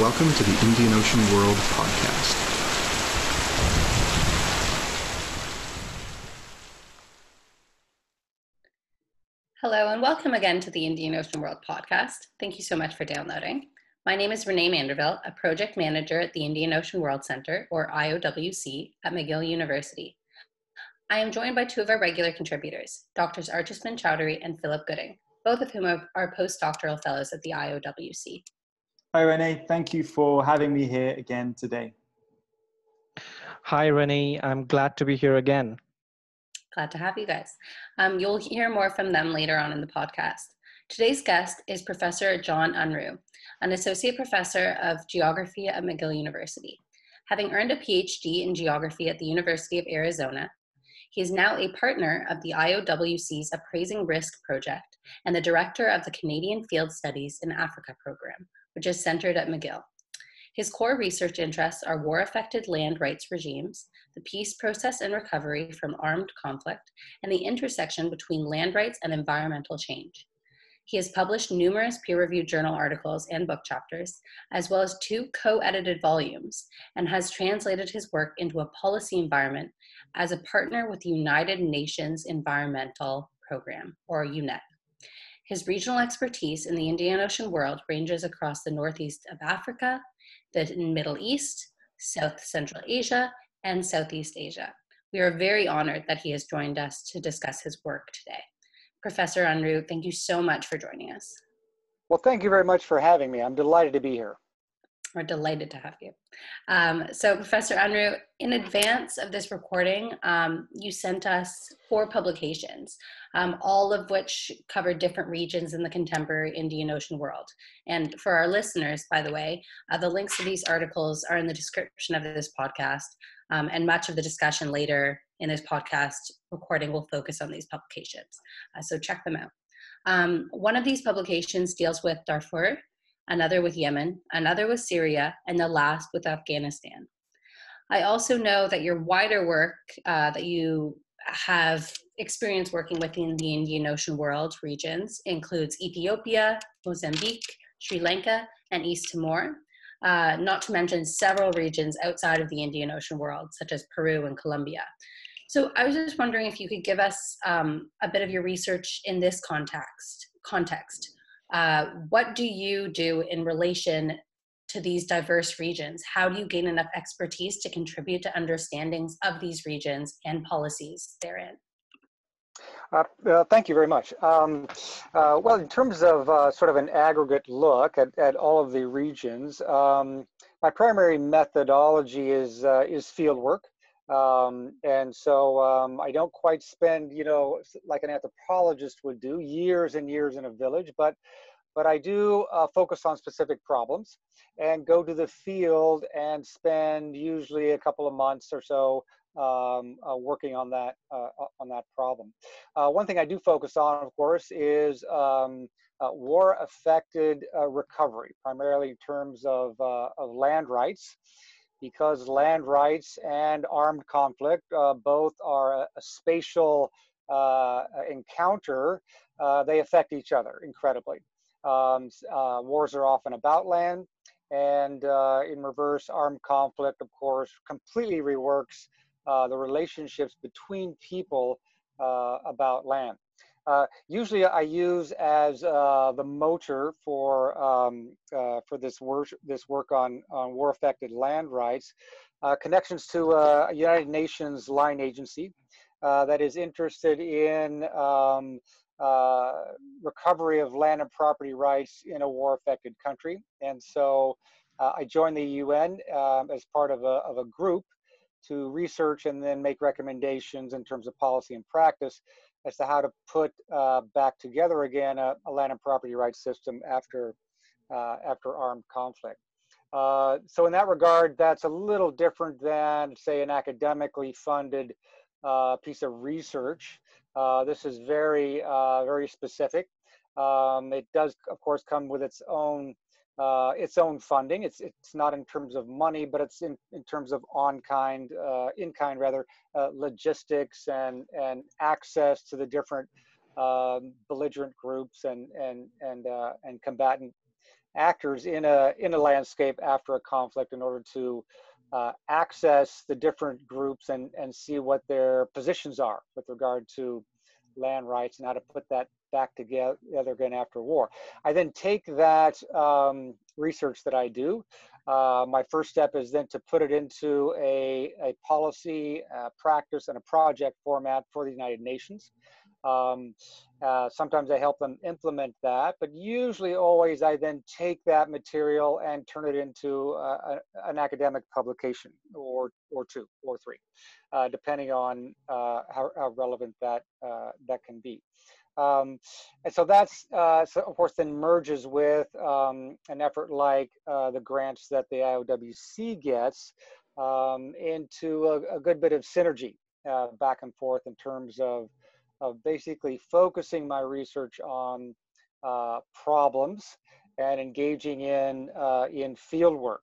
Welcome to the Indian Ocean World podcast. Hello, and welcome again to the Indian Ocean World podcast. Thank you so much for downloading. My name is Renee Manderville, a project manager at the Indian Ocean World Center, or IOWC, at McGill University. I am joined by two of our regular contributors, Drs. Archisman Chaudhuri and Philip Gooding, both of whom are postdoctoral fellows at the IOWC. Hi, Renee. Thank you for having me here again today. Hi, Renee. I'm glad to be here again. Glad to have you guys. Um, you'll hear more from them later on in the podcast. Today's guest is Professor Jon Unruh, an associate professor of geography at McGill University. Having earned a PhD in geography at the University of Arizona, he is now a partner of the IOWC's Appraising Risk Project and the director of the Canadian Field Studies in Africa program, which is centered at McGill. His core research interests are war affected land rights regimes, the peace process and recovery from armed conflict, and the intersection between land rights and environmental change. He has published numerous peer reviewed journal articles and book chapters, as well as two co edited volumes, and has translated his work into a policy environment as a partner with the United Nations Environmental Program, or UNEP. His regional expertise in the Indian Ocean world ranges across the northeast of Africa, the Middle East, South Central Asia, and Southeast Asia. We are very honored that he has joined us to discuss his work today. Professor Unruh, thank you so much for joining us. Well, thank you very much for having me. I'm delighted to be here. We're delighted to have you. Um, so, Professor Unruh, in advance of this recording, um, you sent us four publications, um, all of which cover different regions in the contemporary Indian Ocean world. And for our listeners, by the way, uh, the links to these articles are in the description of this podcast, um, and much of the discussion later in this podcast recording will focus on these publications. Uh, so, check them out. Um, one of these publications deals with Darfur, another with Yemen, another with Syria, and the last with Afghanistan. I also know that your wider work uh, that you have experience working within the Indian Ocean world regions includes Ethiopia, Mozambique, Sri Lanka, and East Timor, uh, not to mention several regions outside of the Indian Ocean world, such as Peru and Colombia. So I was just wondering if you could give us um, a bit of your research in this context. Context. Uh, what do you do in relation to these diverse regions? How do you gain enough expertise to contribute to understandings of these regions and policies therein? Uh, uh, thank you very much. Um, uh, well, in terms of uh, sort of an aggregate look at, at all of the regions, um, my primary methodology is uh, is field work. Um, and so um, I don't quite spend, you know, like an anthropologist would do, years and years in a village, but but I do uh, focus on specific problems and go to the field and spend usually a couple of months or so um, uh, working on that uh, on that problem. Uh, one thing I do focus on, of course, is um, uh, war-affected uh, recovery, primarily in terms of, of land rights because land rights and armed conflict uh, both are a, a spatial uh, encounter, uh, they affect each other incredibly. Um, uh, wars are often about land, and uh, in reverse, armed conflict, of course, completely reworks uh, the relationships between people about land. Uh, usually I use as uh, the motor for um, uh, for this work this work on, on war affected land rights uh, connections to uh, a United Nations line agency uh, that is interested in um, recovery of land and property rights in a war affected country. And so I joined the UN um, as part of a, of a group to research and then make recommendations in terms of policy and practice as to how to put uh, back together again a, a, land and property rights system after uh, after armed conflict. Uh, so in that regard, that's a little different than say an academically funded uh, piece of research. Uh, this is very uh, very specific. Um, it does, of course, come with its own uh, its own funding. It's it's not in terms of money, but it's in, in terms of on kind, uh, in kind rather, uh, logistics and and access to the different um, belligerent groups and and and uh, and combatant actors in a in a landscape after a conflict in order to uh, access the different groups and and see what their positions are with regard to land rights and how to put that back together again after war. I then take that um, research that I do. Uh, my first step is then to put it into a, a policy, uh, practice, and a project format for the United Nations. Um, uh, sometimes I help them implement that, but usually always I then take that material and turn it into uh, a, an academic publication or, or two or three, uh, depending on uh, how, how, relevant that, that can be. Um, and so that's, uh, so of course, then merges with um, an effort like uh, the grants that the IOWC gets um, into a, a, good bit of synergy uh, back and forth in terms of of basically focusing my research on uh, problems and engaging in, uh, in field work.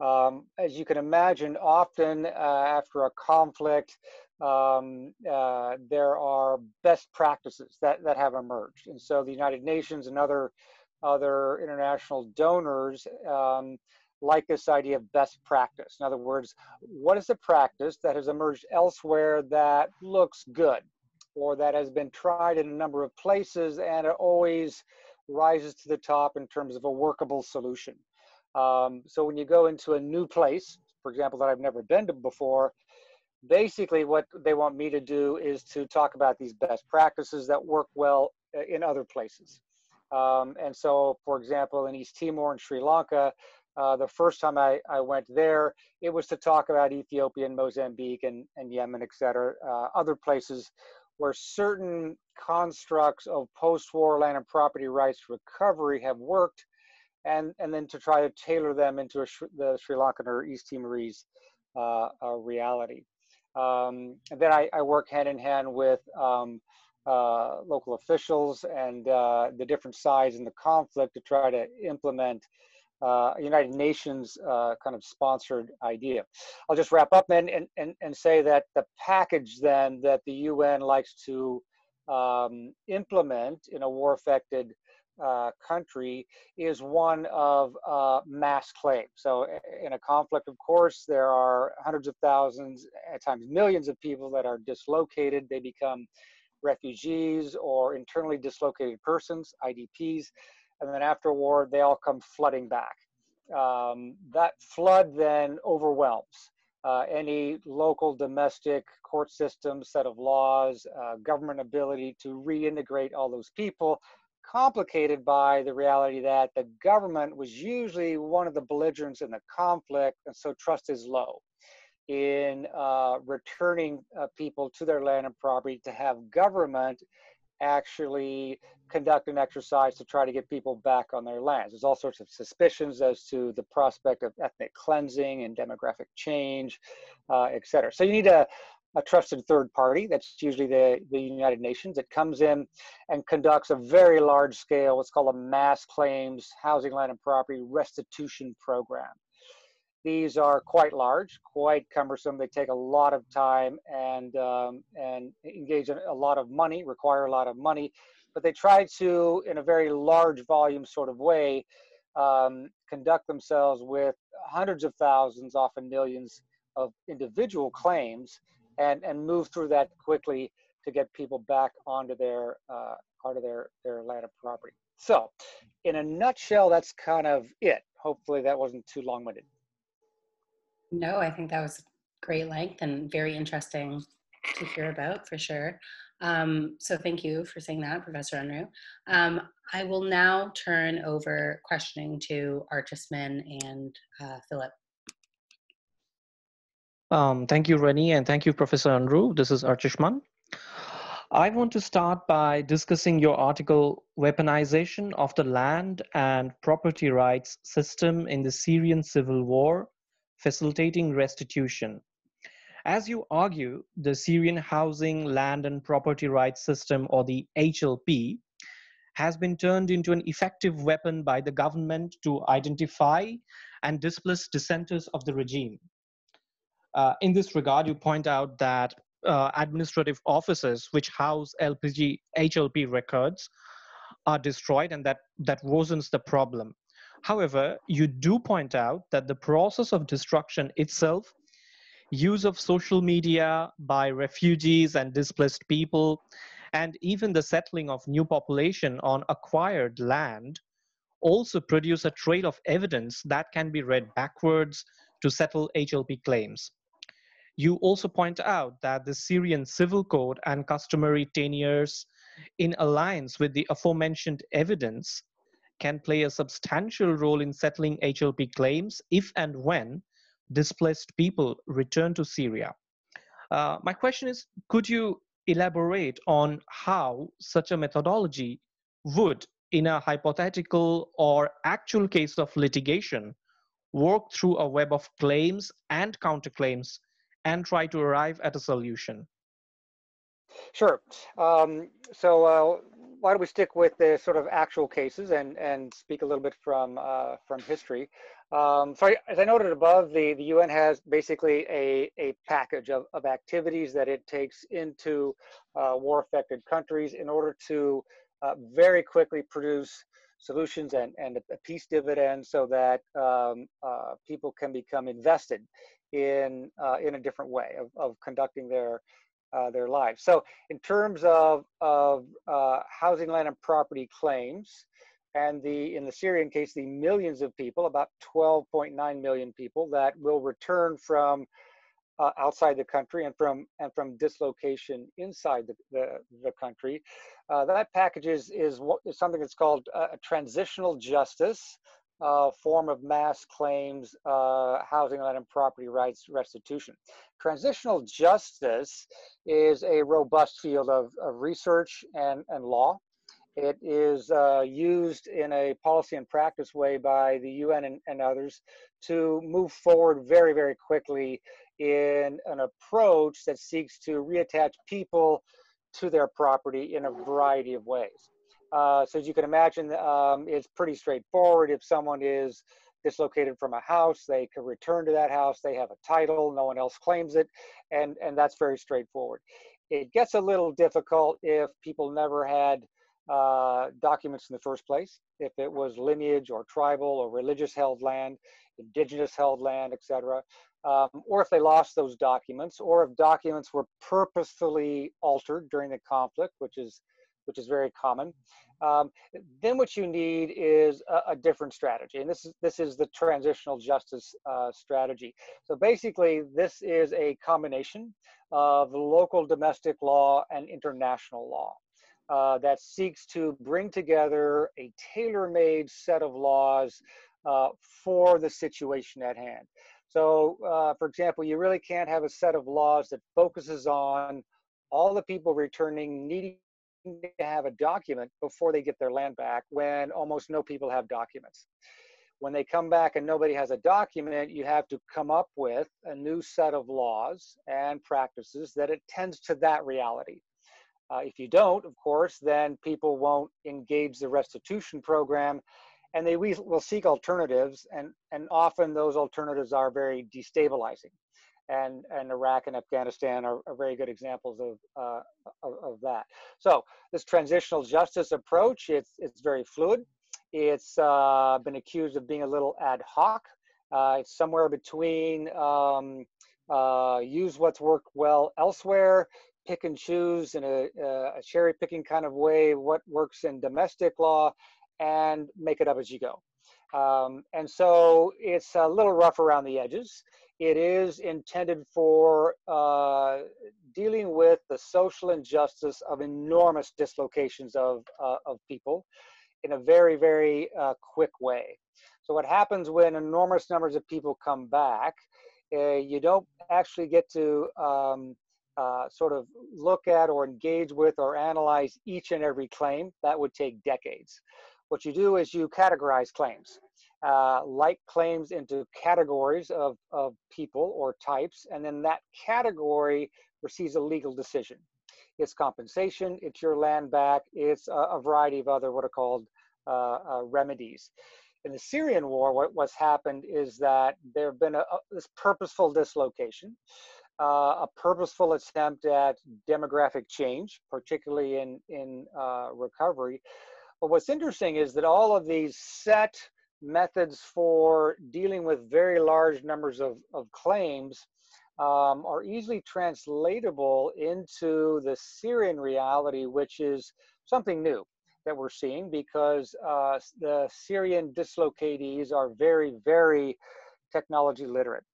Um, as you can imagine, often uh, after a conflict, um, uh, there are best practices that, that have emerged. And so the United Nations and other, other international donors um, like this idea of best practice. In other words, what is the practice that has emerged elsewhere that looks good? or that has been tried in a number of places and it always rises to the top in terms of a workable solution. Um, so when you go into a new place, for example, that I've never been to before, basically what they want me to do is to talk about these best practices that work well uh, in other places. Um, and so, for example, in East Timor and Sri Lanka, uh, the first time I, I went there, it was to talk about Ethiopia and Mozambique and, and Yemen, et cetera, uh, other places where certain constructs of post-war land and property rights recovery have worked, and, and then to try to tailor them into a, the Sri Lankan or East Timorese uh, uh, reality. Um, and then I, I, work hand in hand with um, uh, local officials and uh, the different sides in the conflict to try to implement uh, United Nations uh, kind of sponsored idea. I'll just wrap up then and, and, and say that the package then that the UN likes to um, implement in a war affected uh, country is one of uh, mass claim. So in a conflict, of course, there are hundreds of thousands, at times millions of people that are dislocated. They become refugees or internally dislocated persons, IDPs and then after war, they all come flooding back. Um, that flood then overwhelms uh, any local domestic court system, set of laws, uh, government ability to reintegrate all those people, complicated by the reality that the government was usually one of the belligerents in the conflict, and so trust is low in uh, returning uh, people to their land and property to have government actually conduct an exercise to try to get people back on their lands. There's all sorts of suspicions as to the prospect of ethnic cleansing and demographic change, uh, et cetera. So you need a, a trusted third party, that's usually the, the United Nations, that comes in and conducts a very large scale, what's called a mass claims housing, land, and property restitution program. These are quite large, quite cumbersome. They take a lot of time and um, and engage in a lot of money, require a lot of money, but they try to, in a very large volume sort of way, um, conduct themselves with hundreds of thousands, often millions of individual claims, and and move through that quickly to get people back onto their uh, onto their their land of property. So, in a nutshell, that's kind of it. Hopefully, that wasn't too long-winded. No, I think that was great length and very interesting to hear about for sure. Um, so thank you for saying that, Professor Unruh. Um, I will now turn over questioning to Archisman and uh, Philip. Um, thank you, Renee, and thank you, Professor Unruh. This is Archisman. I want to start by discussing your article, Weaponization of the Land and Property Rights System in the Syrian Civil War facilitating restitution. As you argue, the Syrian Housing, Land and Property Rights System, or the HLP, has been turned into an effective weapon by the government to identify and displace dissenters of the regime. Uh, in this regard, you point out that uh, administrative offices which house LPG, HLP records are destroyed and that, that worsens the problem. However, you do point out that the process of destruction itself, use of social media by refugees and displaced people, and even the settling of new population on acquired land also produce a trail of evidence that can be read backwards to settle HLP claims. You also point out that the Syrian civil code and customary tenures in alliance with the aforementioned evidence can play a substantial role in settling HLP claims if and when displaced people return to Syria. Uh, my question is, could you elaborate on how such a methodology would, in a hypothetical or actual case of litigation, work through a web of claims and counterclaims and try to arrive at a solution? Sure. Um, so uh, why don't we stick with the sort of actual cases and, and speak a little bit from, uh, from history. Um, so I, as I noted above, the, the UN has basically a, a package of, of activities that it takes into uh, war-affected countries in order to uh, very quickly produce solutions and, and a peace dividend so that um, uh, people can become invested in, uh, in a different way of, of conducting their, uh, their lives. So in terms of, of uh, housing, land, and property claims, and the in the Syrian case, the millions of people, about 12.9 million people that will return from uh, outside the country and from and from dislocation inside the, the, the country. Uh, that package is, is, is something that's called uh, a transitional justice uh, form of mass claims, uh, housing, land, and property rights restitution. Transitional justice is a robust field of, of research and, and law. It is uh, used in a policy and practice way by the UN and, and others to move forward very, very quickly in an approach that seeks to reattach people to their property in a variety of ways. Uh, so as you can imagine, um, it's pretty straightforward. If someone is dislocated from a house, they can return to that house. They have a title, no one else claims it, and, and that's very straightforward. It gets a little difficult if people never had uh, documents in the first place, if it was lineage or tribal or religious held land, indigenous held land, etc um, or if they lost those documents, or if documents were purposefully altered during the conflict, which is which is very common. Um, then what you need is a, a, different strategy, and this is this is the transitional justice uh, strategy. So basically, this is a combination of local domestic law and international law. Uh, that seeks to bring together a tailor-made set of laws uh, for the situation at hand. So, uh, for example, you really can't have a set of laws that focuses on all the people returning needing to have a document before they get their land back when almost no people have documents. When they come back and nobody has a document, you have to come up with a new set of laws and practices that attends to that reality. Uh, if you don't, of course, then people won't engage the restitution program and they will seek alternatives and and often those alternatives are very destabilizing. And and Iraq and Afghanistan are, are very good examples of, uh, of, of that. So this transitional justice approach it's it's very fluid. It's uh, been accused of being a little ad hoc. Uh, it's somewhere between um, uh, use what's worked well elsewhere pick and choose in a, a cherry picking kind of way what works in domestic law and make it up as you go. Um, and so it's a little rough around the edges. It is intended for uh, dealing with the social injustice of enormous dislocations of, uh, of people in a very, very uh, quick way. So what happens when enormous numbers of people come back, uh, you don't actually get to um, uh, sort of look at or engage with or analyze each and every claim. That would take decades. What you do is you categorize claims, uh, like claims into categories of, of people or types, and then that category receives a legal decision. It's compensation, it's your land back, it's a, a variety of other what are called uh, uh, remedies. In the Syrian war, what, what's happened is that there have been a, a, this purposeful dislocation, uh, a purposeful attempt at demographic change, particularly in, in uh, recovery, but what's interesting is that all of these set methods for dealing with very large numbers of, of claims um, are easily translatable into the Syrian reality, which is something new that we're seeing because uh, the Syrian dislocatees are very, very technology literate.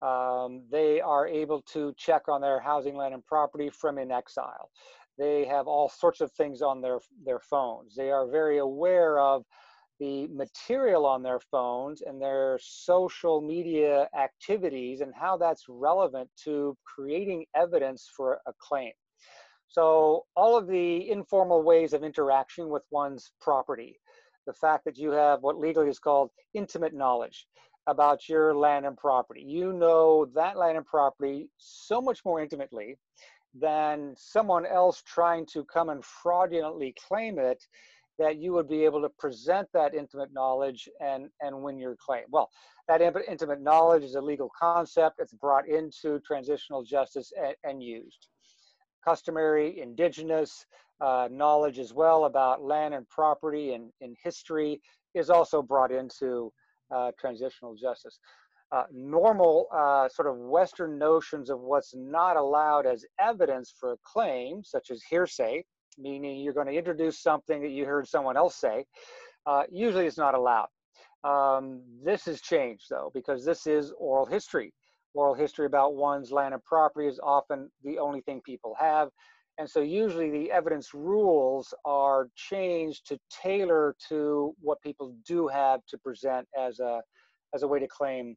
Um, they are able to check on their housing, land, and property from in exile. They have all sorts of things on their, their phones. They are very aware of the material on their phones and their social media activities and how that's relevant to creating evidence for a claim. So all of the informal ways of interaction with one's property, the fact that you have what legally is called intimate knowledge about your land and property. You know that land and property so much more intimately than someone else trying to come and fraudulently claim it that you would be able to present that intimate knowledge and, and win your claim. Well, that intimate knowledge is a legal concept. It's brought into transitional justice and, and used. Customary, indigenous uh, knowledge as well about land and property and, and history is also brought into uh, transitional justice. Uh, normal uh, sort of Western notions of what's not allowed as evidence for a claim, such as hearsay, meaning you're going to introduce something that you heard someone else say, uh, usually it's not allowed. Um, this has changed though, because this is oral history. Oral history about one's land and property is often the only thing people have. And so usually the evidence rules are changed to tailor to what people do have to present as a, as a way to claim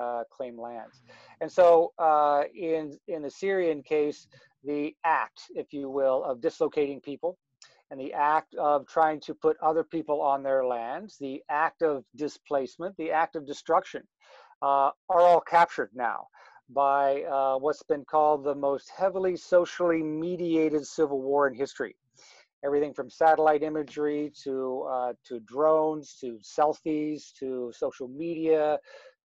uh, claim lands. And so uh, in, in the Syrian case, the act, if you will, of dislocating people and the act of trying to put other people on their lands, the act of displacement, the act of destruction, uh, are all captured now by uh, what's been called the most heavily socially mediated civil war in history. Everything from satellite imagery to, uh, to drones, to selfies, to social media,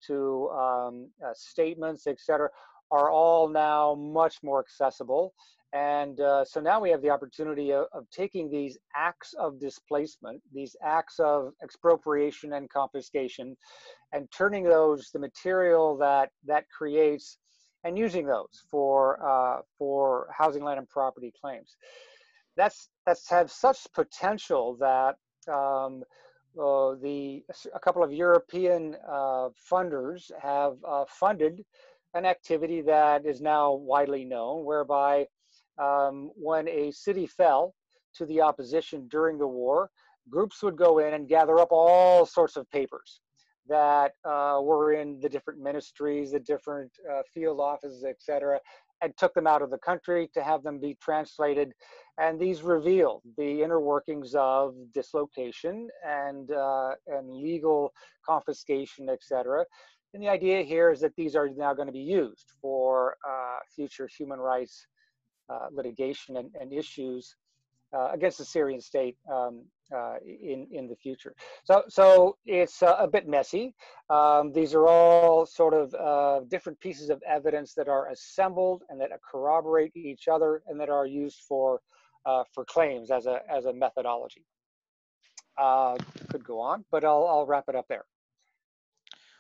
to um, uh, statements, etc are all now much more accessible. And uh, so now we have the opportunity of, of, taking these acts of displacement, these acts of expropriation and confiscation, and turning those, the material that that creates, and using those for uh, for housing, land, and property claims. That's that's have such potential that um, uh, the a couple of European uh, funders have uh, funded an activity that is now widely known, whereby um, when a city fell to the opposition during the war, groups would go in and gather up all sorts of papers that uh, were in the different ministries, the different uh, field offices, etc., and took them out of the country to have them be translated. And these revealed the inner workings of dislocation and uh, and legal confiscation, etc. And the idea here is that these are now going to be used for uh, future human rights uh, litigation and, and issues uh, against the Syrian state um, uh, in in the future. So so it's uh, a bit messy. Um, these are all sort of uh, different pieces of evidence that are assembled and that corroborate each other and that are used for for claims as a as a methodology. could go on, but I'll I'll wrap it up there.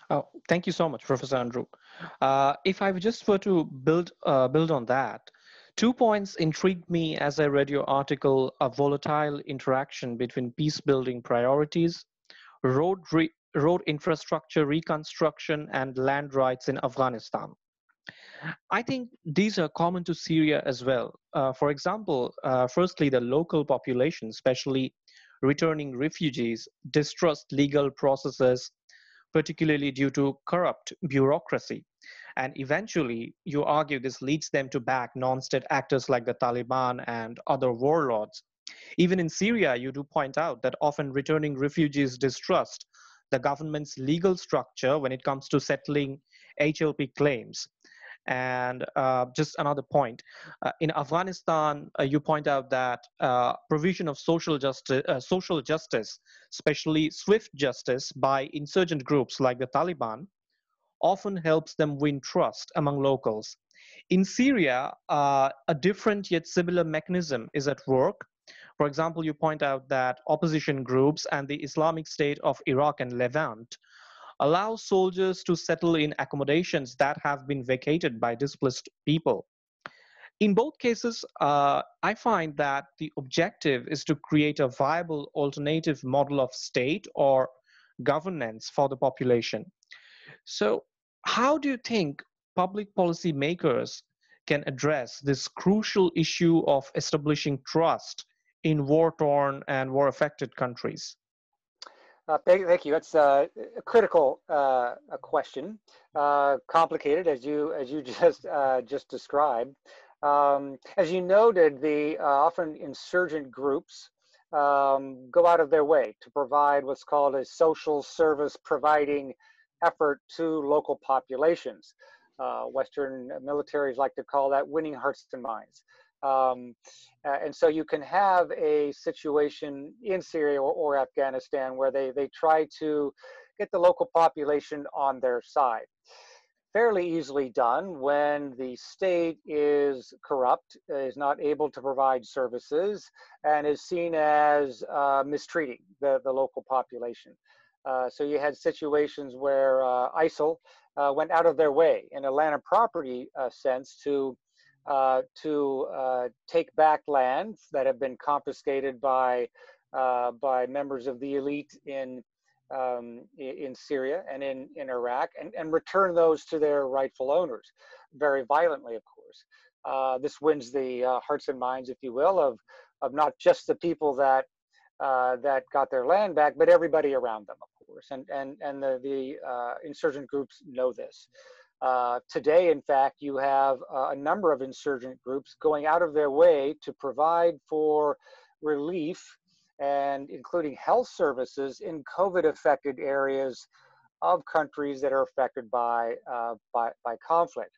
Oh, thank you so much, Professor Unruh. Uh, if I just were to build uh, build on that, two points intrigued me as I read your article: a volatile interaction between peace-building priorities, road road infrastructure reconstruction, and land rights in Afghanistan. I think these are common to Syria as well. Uh, for example, uh, firstly, the local population, especially returning refugees, distrust legal processes particularly due to corrupt bureaucracy. And eventually, you argue this leads them to back non state actors like the Taliban and other warlords. Even in Syria, you do point out that often returning refugees distrust the government's legal structure when it comes to settling HLP claims. And uh, just another point uh, in Afghanistan, uh, you point out that uh, provision of social justice, uh, social justice, especially swift justice by insurgent groups like the Taliban, often helps them win trust among locals. In Syria, uh, a different yet similar mechanism is at work, For example, you point out that opposition groups and the Islamic State of Iraq and Levant allow soldiers to settle in accommodations that have been vacated by displaced people. In both cases, uh, I find that the objective is to create a viable alternative model of state or governance for the population. So, how do you think public policy makers can address this crucial issue of establishing trust in war torn and war affected countries? Uh, thank, thank, you. That's uh, a critical uh, a question, uh, complicated as you as you just uh, just described. Um, as you noted, the uh, often insurgent groups um, go out of their way to provide what's called a social service providing effort to local populations. Western militaries like to call that winning hearts and minds. Um, uh, and so you can have a situation in Syria or, or, Afghanistan where they, they try to get the local population on their side. Fairly easily done when the state is corrupt, is not able to provide services, and is seen as uh, mistreating the, the local population. Uh, so you had situations where uh, ISIL uh, went out of their way in a land and property uh, sense to uh, to uh, take back lands that have been confiscated by uh, by members of the elite in um, in Syria and in, in Iraq and, and return those to their rightful owners, very violently, of course. Uh, this wins the uh, hearts and minds, if you will, of of not just the people that that got their land back, but everybody around them, of course. And and and the the insurgent groups know this. Uh, today, in fact, you have uh, a number of insurgent groups going out of their way to provide for relief and including health services in COVID affected areas of countries that are affected by, uh, by, by, conflict.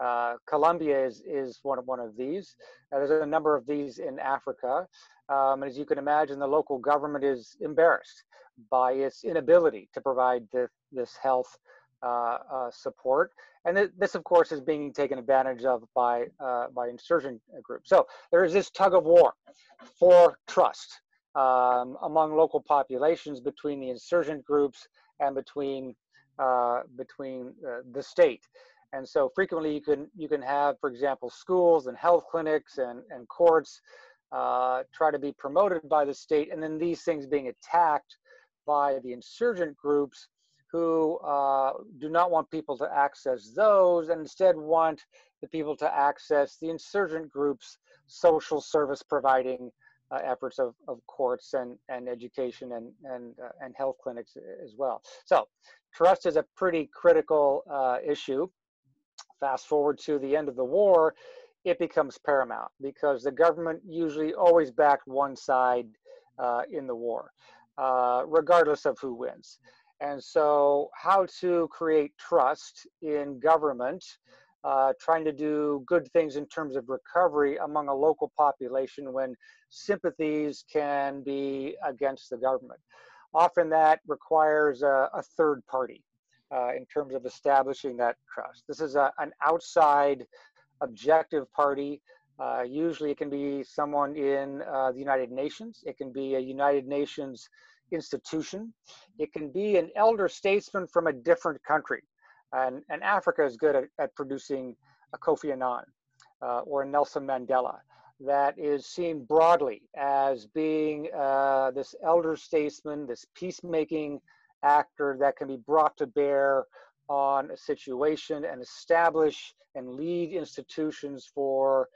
Uh, Colombia is, is one, of, one of these. Uh, there's a number of these in Africa. Um, as you can imagine, the local government is embarrassed by its inability to provide this, this health uh, uh, support. And th this, of course, is being taken advantage of by, uh, by insurgent groups. So there is this tug of war for trust um, among local populations between the insurgent groups and between, between the state. And so frequently you can, you can have, for example, schools and health clinics and, and courts uh, try to be promoted by the state, and then these things being attacked by the insurgent groups who uh, do not want people to access those and instead want the people to access the insurgent groups' social service providing uh, efforts of, of courts and, and education and, and, uh, and health clinics as well. So trust is a pretty critical uh, issue. Fast forward to the end of the war, it becomes paramount because the government usually always backed one side uh, in the war, uh, regardless of who wins. And so, how to create trust in government, uh, trying to do good things in terms of recovery among a local population when sympathies can be against the government. Often that requires a, a third party uh, in terms of establishing that trust. This is a, an outside objective party. Uh, usually, it can be someone in uh, the United Nations, it can be a United Nations institution. It can be an elder statesman from a different country. And, and Africa is good at, at producing a Kofi Annan uh, or a Nelson Mandela that is seen broadly as being uh, this elder statesman, this peacemaking actor that can be brought to bear on a situation and establish and lead institutions for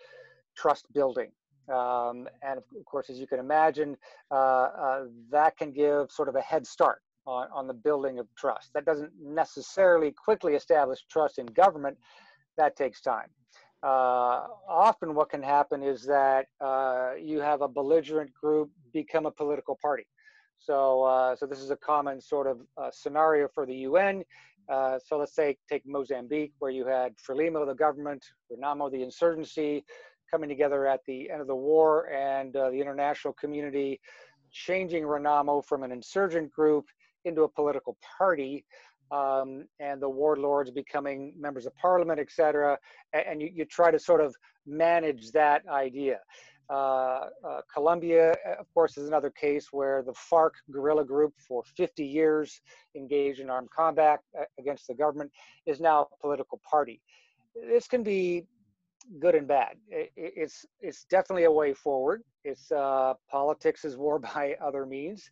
trust building. Um, and of course, as you can imagine, uh, uh, that can give sort of a head start on, on the building of trust. That doesn't necessarily quickly establish trust in government, that takes time. Uh, often, what can happen is that uh, you have a belligerent group become a political party. So, uh, so this is a common sort of uh, scenario for the UN. so let's say take Mozambique, where you had Frelimo, the government, Renamo, the insurgency, coming together at the end of the war and uh, the international community changing Renamo from an insurgent group into a political party um, and the warlords becoming members of parliament, et cetera. And you, you try to sort of manage that idea. Uh, uh, Colombia, of course, is another case where the FARC guerrilla group for 50 years engaged in armed combat against the government is now a political party. This can be good and bad. It's it's definitely a way forward. It's uh, politics is war by other means,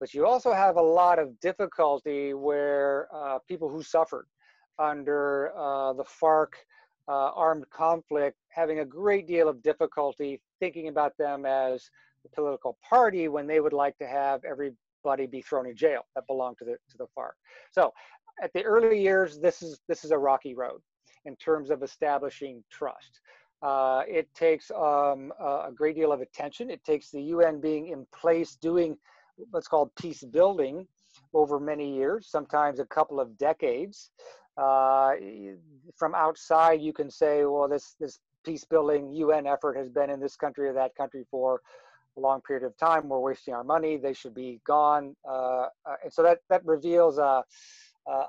but you also have a lot of difficulty where uh, people who suffered under uh, the FARC uh, armed conflict having a great deal of difficulty thinking about them as a political party when they would like to have everybody be thrown in jail that belonged to the to the FARC. So at the early years, this is this is a rocky road in terms of establishing trust. Uh, it takes um, a great deal of attention. It takes the UN being in place doing what's called peace building over many years, sometimes a couple of decades. Uh, from outside, you can say, well, this, this peace building UN effort has been in this country or that country for a long period of time. We're wasting our money. They should be gone. Uh, uh and so that, that reveals a,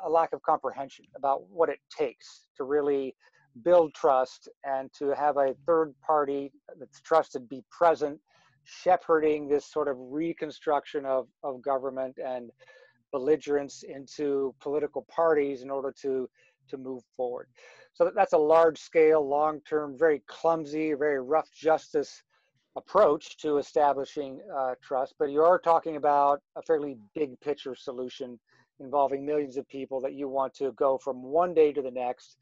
a lack of comprehension about what it takes to really build trust and to have a third party that's trusted be present shepherding this sort of reconstruction of, of government and belligerence into political parties in order to to move forward so that's a large scale long term very clumsy very rough justice approach to establishing uh, trust but you are talking about a fairly big picture solution involving millions of people that you want to go from one day to the next,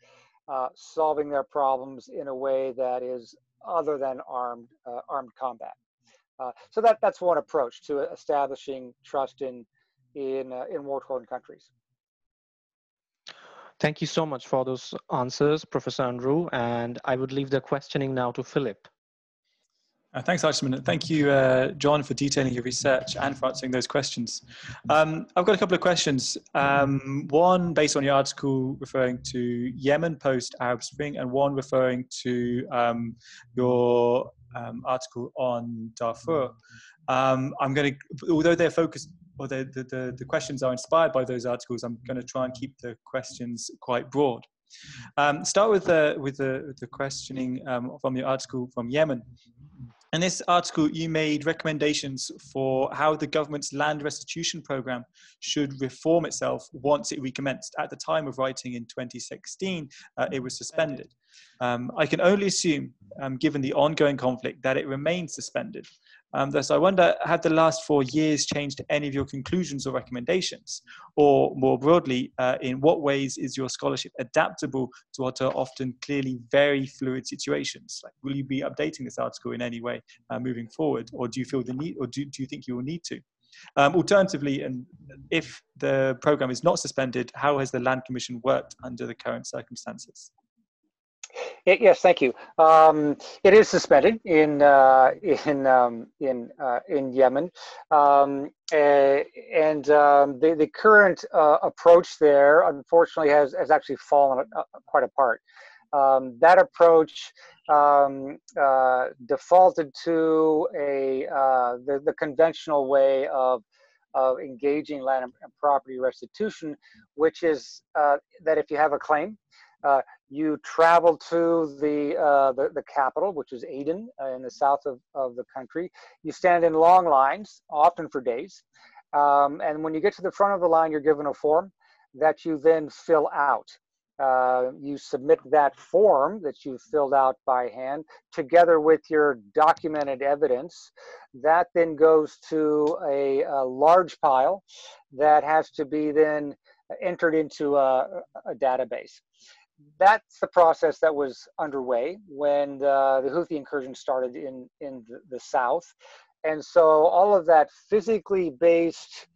uh, solving their problems in a way that is other than armed uh, armed combat. Uh, so that that's one approach to establishing trust in in uh, in war-torn countries. Thank you so much for those answers, Professor Unruh. And I would leave the questioning now to Philip. Uh, thanks, Archman. Thank you, uh, Jon, for detailing your research and for answering those questions. Um, I've got a couple of questions. Um, one based on your article referring to Yemen post Arab Spring, and one referring to um, your um, article on Darfur. Um, I'm going to, although they're focused, or the, the, the, questions are inspired by those articles, I'm going to try and keep the questions quite broad. Um, start with the with the, the questioning um, from your article from Yemen. In this article, you made recommendations for how the government's land restitution program should reform itself once it recommenced. At the time of writing in 2016, uh, it was suspended. Um, I can only assume, um, given the ongoing conflict, that it remains suspended. Um, thus, I wonder have the last four years changed any of your conclusions or recommendations? Or more broadly, uh, in what ways is your scholarship adaptable to what are often clearly very fluid situations? Like, will you be updating this article in any way uh, moving forward? Or do you feel the need, or do, do you think you will need to? Um, alternatively, and if the program is not suspended, how has the Land Commission worked under the current circumstances? Yes, thank you. Um, it is suspended in uh, in um, in uh, in Yemen, um, and um, the the current uh, approach there, unfortunately, has has actually fallen uh, quite apart. Um, that approach um, uh, defaulted to a uh, the the conventional way of of engaging land and property restitution, which is that if you have a claim, uh, you travel to the, uh, the, the capital, which is Aden uh, in the south of, of the country. You stand in long lines, often for days. Um, and when you get to the front of the line, you're given a form that you then fill out. Uh, you submit that form that you filled out by hand together with your documented evidence. That then goes to a, a large pile that has to be then entered into a, a database that's the process that was underway when the, the Houthi incursion started in, in the, the, south. And so all of that physically based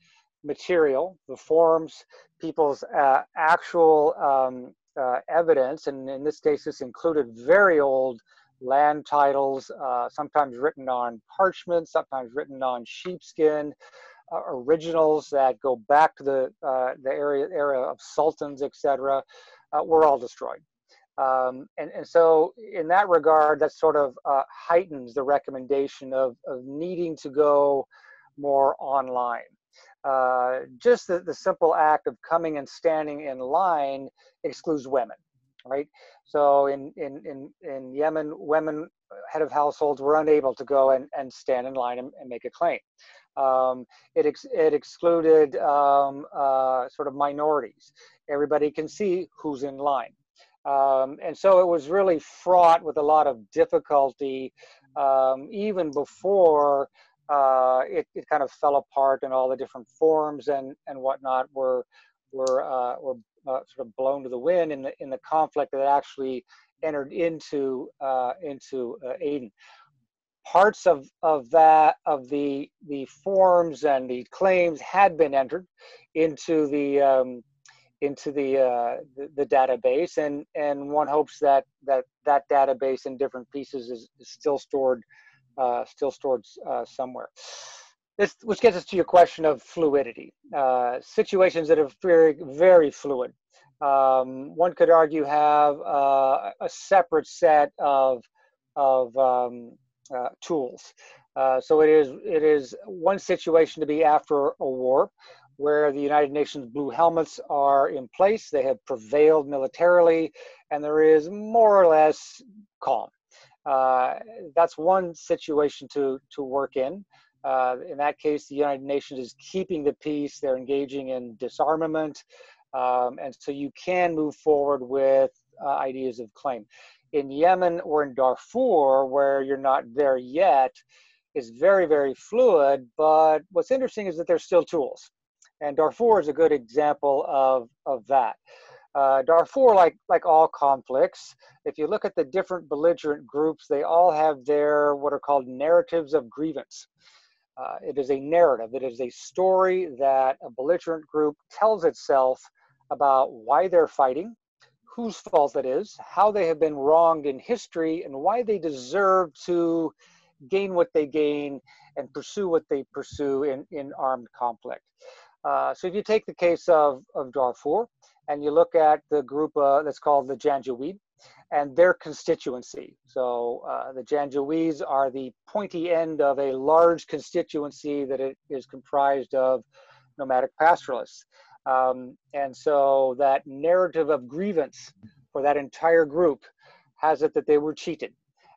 material, the forms, people's uh, actual um, uh, evidence, and in this case, this included very old land titles, uh, sometimes written on parchment, sometimes written on sheepskin, uh, originals that go back to the, uh, the area, era of sultans, etc uh, were all destroyed. Um, and, and so in that regard, that sort of uh, heightens the recommendation of, of needing to go more online. Uh, just the, the simple act of coming and standing in line excludes women. Right? So in, in, in, in Yemen, women, uh, head of households, were unable to go and, and stand in line and, and make a claim. Um, it, ex it excluded um, uh, sort of minorities. Everybody can see who's in line. Um, and so it was really fraught with a lot of difficulty um, even before uh, it, it kind of fell apart and all the different forms and, and whatnot were, were, uh, were uh, sort of blown to the wind in the, in the conflict that actually entered into, uh, into uh, Aden. Parts of, of that of the the forms and the claims had been entered into the um, into the, uh, the, the database and and one hopes that that that database in different pieces is, is still stored uh, still stored uh, somewhere this which gets us to your question of fluidity uh, situations that are very very fluid um, one could argue have uh, a separate set of of um, uh, tools. Uh, so it is it is one situation to be after a war where the United Nations blue helmets are in place. They have prevailed militarily, and there is more or less calm. Uh, that's one situation to to work in. Uh, in that case, the United Nations is keeping the peace. They're engaging in disarmament, um, and so you can move forward with uh, ideas of claim in Yemen or in Darfur, where you're not there yet, is very, very fluid. But what's interesting is that there's still tools. And Darfur is a good example of, of that. Uh, Darfur, like, like all conflicts, if you look at the different belligerent groups, they all have their what are called narratives of grievance. Uh, it is a narrative, it is a story that a belligerent group tells itself about why they're fighting, whose fault it is, how they have been wronged in history, and why they deserve to gain what they gain and pursue what they pursue in, in armed conflict. Uh, so if you take the case of, of Darfur and you look at the group uh, that's called the Janjaweed and their constituency. So uh, the Janjaweeds are the pointy end of a large constituency that it is comprised of nomadic pastoralists. Um, and so that narrative of grievance for that entire group has it that they were cheated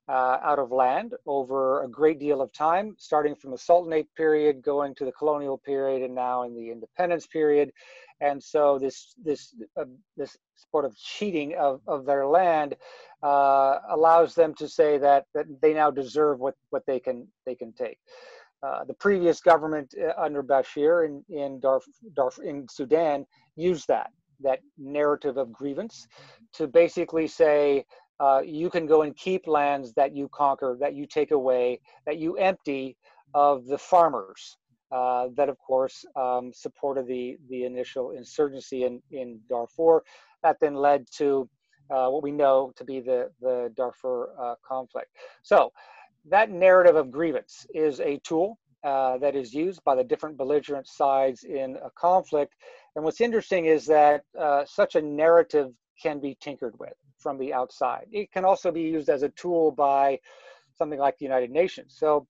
uh, out of land over a great deal of time, starting from the Sultanate period, going to the colonial period, and now in the independence period. And so this this uh, this sort of cheating of, of their land uh, allows them to say that that they now deserve what what they can they can take. Uh, the previous government uh, under Bashir in in Darf, Darf, in Sudan used that that narrative of grievance to basically say uh, you can go and keep lands that you conquer, that you take away, that you empty of the farmers uh, that, of course, um, supported the the initial insurgency in in Darfur. That then led to uh, what we know to be the the Darfur conflict. So that narrative of grievance is a tool uh, that is used by the different belligerent sides in a conflict. And what's interesting is that uh, such a narrative can be tinkered with from the outside. It can also be used as a tool by something like the United Nations. So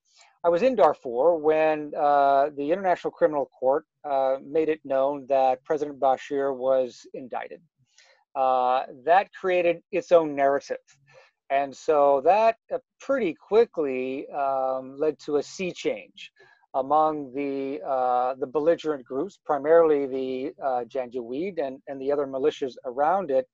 I was in Darfur when uh, the International Criminal Court uh, made it known that President Bashir was indicted. Uh, that created its own narrative. And so that uh, pretty quickly um, led to a sea change among the uh, the belligerent groups, primarily the uh, Janjaweed and, and the other militias around it,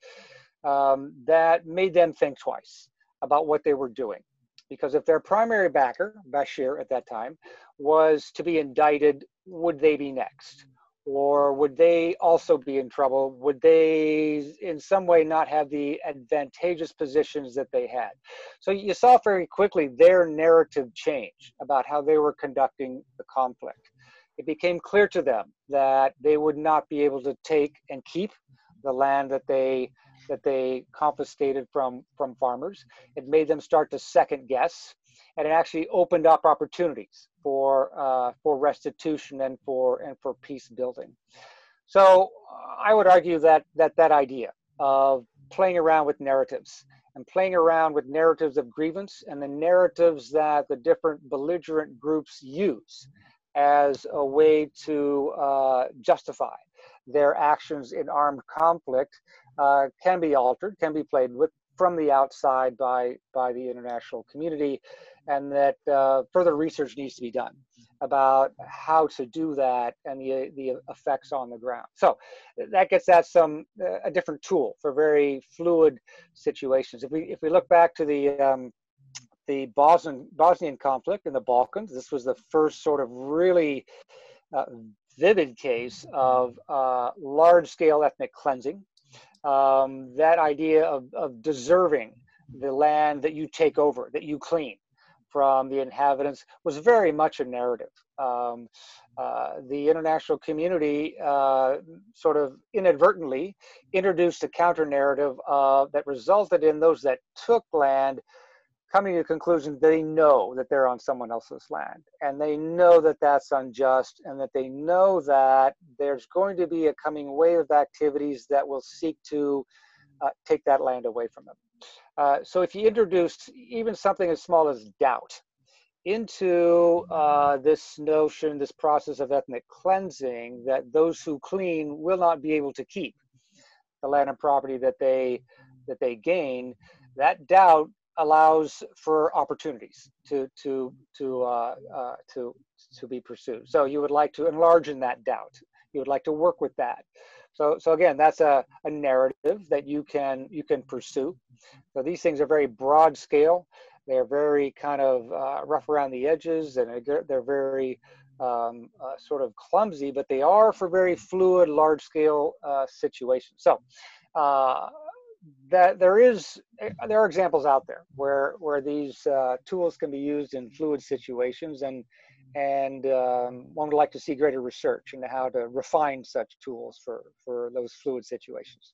um, that made them think twice about what they were doing. Because if their primary backer, Bashir at that time, was to be indicted, would they be next? or would they also be in trouble? Would they, in some way, not have the advantageous positions that they had? So you saw very quickly their narrative change about how they were conducting the conflict. It became clear to them that they would not be able to take and keep the land that they that they confiscated from from farmers. It made them start to second guess and it actually opened up opportunities for uh, for restitution and for and for peace building. So I would argue that that that idea of playing around with narratives and playing around with narratives of grievance and the narratives that the different belligerent groups use as a way to uh, justify their actions in armed conflict uh, can be altered, can be played with from the outside by by the international community, and that uh, further research needs to be done about how to do that and the the effects on the ground. So that gets at some uh, a different tool for very fluid situations. If we if we look back to the um, the Bosnian Bosnian conflict in the Balkans, this was the first sort of really uh, vivid case of uh, large scale ethnic cleansing. Um, that idea of, of deserving the land that you take over, that you clean from the inhabitants was very much a narrative. Um, uh, the international community uh, sort of inadvertently introduced a counter narrative uh, that resulted in those that took land coming to the conclusion they know that they're on someone else's land and they know that that's unjust and that they know that there's going to be a coming wave of activities that will seek to uh, take that land away from them. Uh, so if you introduce even something as small as doubt into uh, this notion, this process of ethnic cleansing, that those who clean will not be able to keep the land and property that they that they gain, that doubt allows for opportunities to to to uh, uh, to to be pursued. So you would like to enlarge in that doubt. You would like to work with that. So so again, that's a, a narrative that you can you can pursue. So these things are very broad scale. They're very kind of uh, rough around the edges, and they're very um, uh, sort of clumsy, but they are for very fluid, large scale uh, situations. So uh, that there is there are examples out there where where these uh, tools can be used in fluid situations and and um, one would like to see greater research into how to refine such tools for for those fluid situations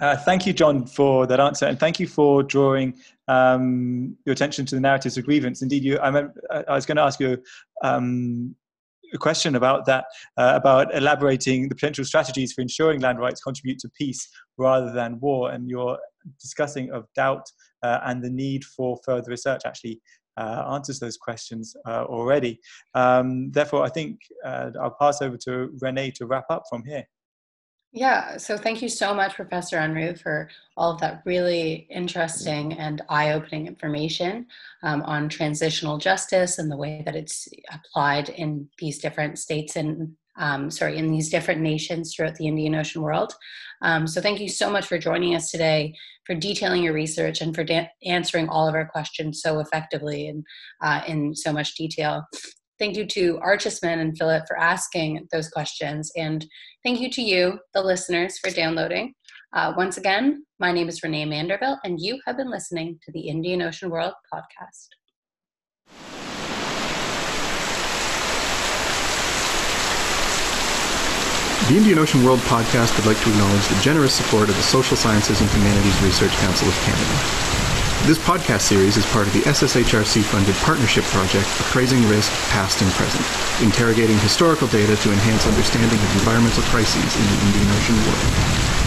uh, thank you, Jon, for that answer, and thank you for drawing um, your attention to the narratives of grievance. Indeed, you, I, remember, I was going to ask you um, question about that, uh, about elaborating the potential strategies for ensuring land rights contribute to peace rather than war, and your discussing of doubt uh, and the need for further research actually uh, answers those questions uh, already. Um, therefore, I think uh, I'll pass over to Renee to wrap up from here. Yeah, so thank you so much, Professor Unruh, for all of that really interesting and eye opening information um, on transitional justice and the way that it's applied in these different states and, um, sorry, in these different nations throughout the Indian Ocean world. Um, so thank you so much for joining us today, for detailing your research, and for da- answering all of our questions so effectively and uh, in so much detail. Thank you to Archisman and Philip for asking those questions. And thank you to you, the listeners, for downloading. Uh, once again, my name is Renee Manderville, and you have been listening to the Indian Ocean World podcast. The Indian Ocean World podcast would like to acknowledge the generous support of the Social Sciences and Humanities Research Council of Canada. This podcast series is part of the SSHRC-funded partnership project Appraising Risk Past and Present, interrogating historical data to enhance understanding of environmental crises in the Indian Ocean world.